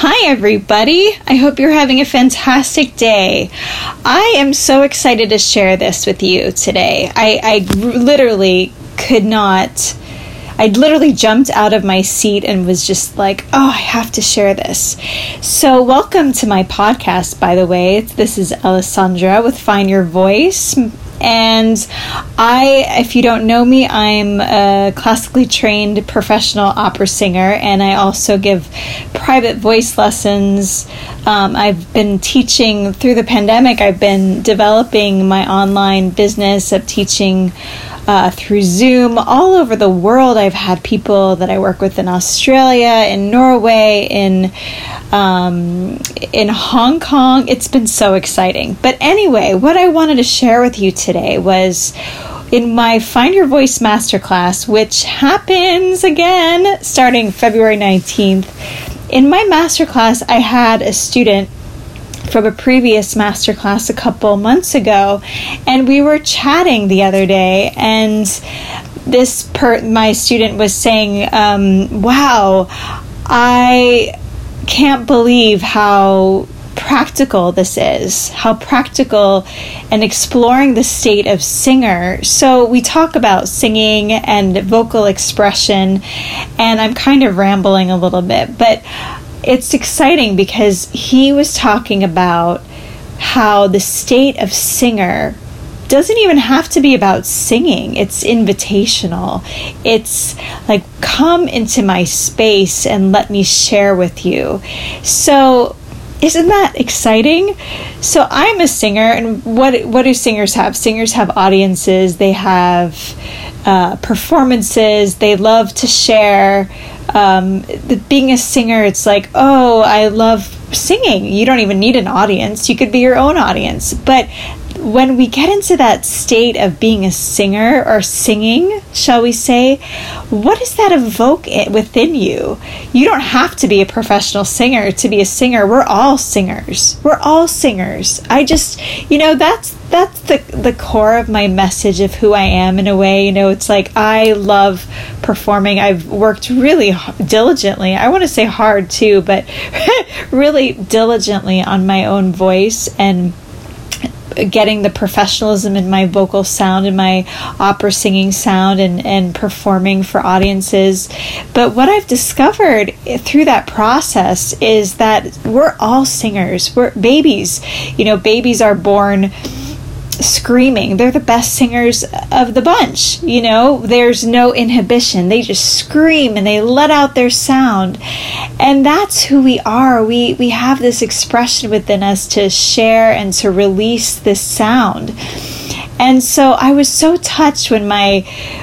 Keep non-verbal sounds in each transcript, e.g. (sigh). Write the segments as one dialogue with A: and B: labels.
A: Hi, everybody. I hope you're having a fantastic day. I am so excited to share this with you today. I, I literally could not. I literally jumped out of my seat and was just like, oh, I have to share this. So, welcome to my podcast, by the way. This is Alessandra with Find Your Voice. And I, if you don't know me, I'm a classically trained professional opera singer, and I also give private voice lessons. Um, I've been teaching through the pandemic, I've been developing my online business of teaching uh, through Zoom all over the world. I've had people that I work with in Australia, in Norway, in um, in Hong Kong. It's been so exciting. But anyway, what I wanted to share with you today was in my Find Your Voice Masterclass, which happens again starting February 19th. In my masterclass, I had a student from a previous masterclass a couple months ago, and we were chatting the other day, and this per my student was saying, um, "Wow, I can't believe how." practical this is, how practical and exploring the state of singer. So, we talk about singing and vocal expression, and I'm kind of rambling a little bit, but it's exciting because he was talking about how the state of singer doesn't even have to be about singing. It's invitational. It's like, come into my space and let me share with you. So, isn't that exciting? So I'm a singer, and what what do singers have? Singers have audiences. They have uh, performances. They love to share um, the, being a singer, it's like, oh, I love singing. You don't even need an audience. You could be your own audience. But when we get into that state of being a singer or singing, shall we say, what does that evoke within you? You don't have to be a professional singer to be a singer. We're all singers. We're all singers. I just, you know, that's that's the the core of my message of who I am in a way. You know, it's like I love performing. I've worked really diligently. I want to say hard too, but (laughs) really diligently on my own voice and getting the professionalism in my vocal sound and my opera singing sound and, and performing for audiences. But what I've discovered through that process is that we're all singers. We're babies. You know, babies are born screaming. They're the best singers of the bunch. You know, there's no inhibition. They just scream and they let out their sound. And that's who we are. We we have this expression within us to share and to release this sound. And so I was so touched when my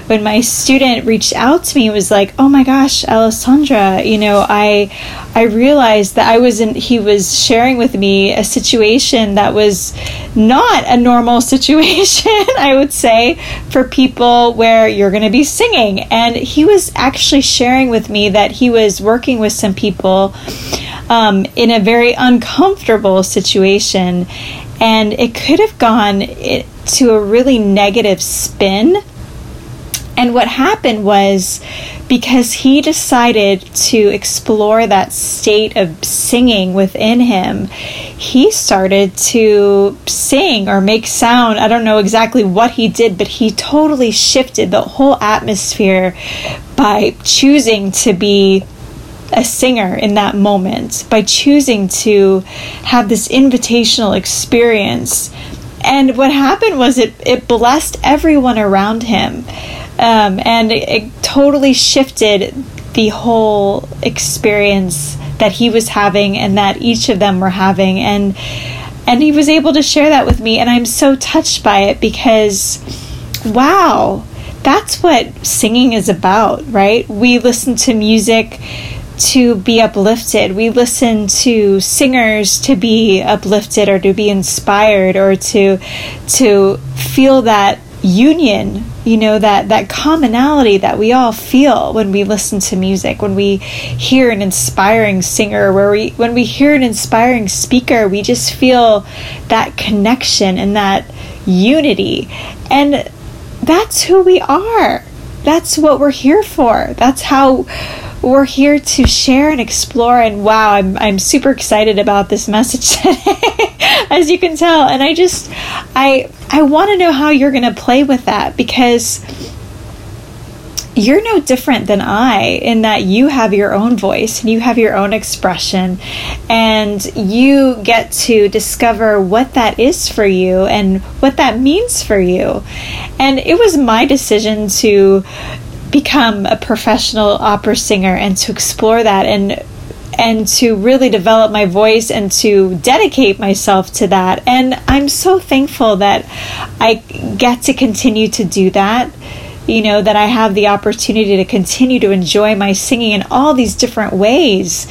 A: when my student reached out to me was like, "Oh my gosh, Alessandra, you know, I I realized that I was in he was sharing with me a situation that was not a normal (laughs) situation, I would say, for people where you're going to be singing. And he was actually sharing with me that he was working with some people um, in a very uncomfortable situation and it could have gone to a really negative spin. And what happened was because he decided to explore that state of singing within him, he started to sing or make sound. I don't know exactly what he did, but he totally shifted the whole atmosphere by choosing to be a singer in that moment by choosing to have this invitational experience. And what happened was it, it blessed everyone around him. Um, and it, it totally shifted the whole experience that he was having and that each of them were having. And and he was able to share that with me and I'm so touched by it because wow, that's what singing is about, right? We listen to music to be uplifted. We listen to singers to be uplifted or to be inspired or to to feel that union, you know, that that commonality that we all feel when we listen to music, when we hear an inspiring singer, where we when we hear an inspiring speaker, we just feel that connection and that unity. And that's who we are. That's what we're here for. That's how we're here to share and explore. And wow, I'm, I'm super excited about this message (laughs) today, (laughs) as you can tell. And I just, I, I want to know how you're going to play with that because you're no different than I in that you have your own voice and you have your own expression, and you get to discover what that is for you and what that means for you. And it was my decision to become a professional opera singer and to explore that and and to really develop my voice and to dedicate myself to that. And I'm so thankful that I get to continue to do that you know, that I have the opportunity to continue to enjoy my singing in all these different ways.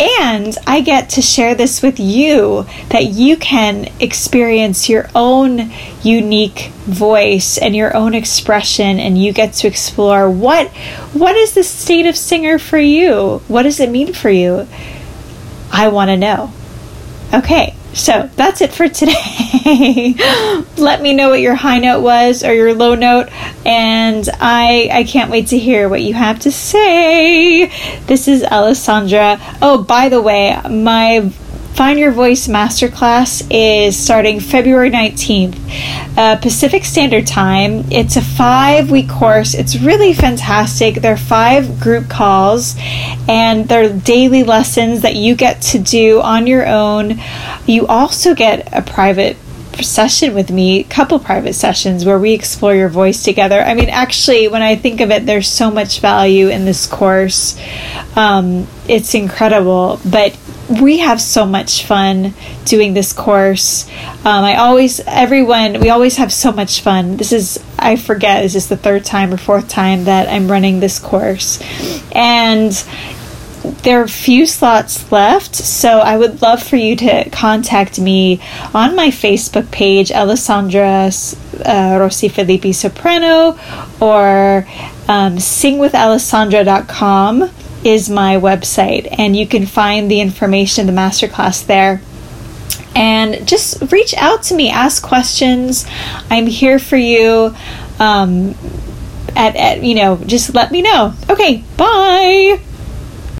A: And I get to share this with you that you can experience your own unique voice and your own expression and you get to explore what what is the state of singer for you? What does it mean for you? I want to know. Okay, so that's it for today. (laughs) Let me know what your high note was or your low note, and I I can't wait to hear what you have to say. This is Alessandra. Oh, by the way, my Find Your Voice Masterclass is starting February 19th, uh, Pacific Standard Time. It's a five week course. It's really fantastic. There are five group calls and they're daily lessons that you get to do on your own. You also get a private session with me, a couple private sessions where we explore your voice together. I mean, actually, when I think of it, there's so much value in this course. Um, it's incredible, but we have so much fun doing this course. Um, I always, everyone, we always have so much fun. This is, I forget, is this the third time or fourth time that I'm running this course? And there are a few slots left, so I would love for you to contact me on my Facebook page, Alessandra uh, Rossi Filippi Soprano, or um, singwithalessandra.com is my website, and you can find the information, the masterclass there. And just reach out to me, ask questions. I'm here for you. Um, at, at you know, just let me know. Okay, bye.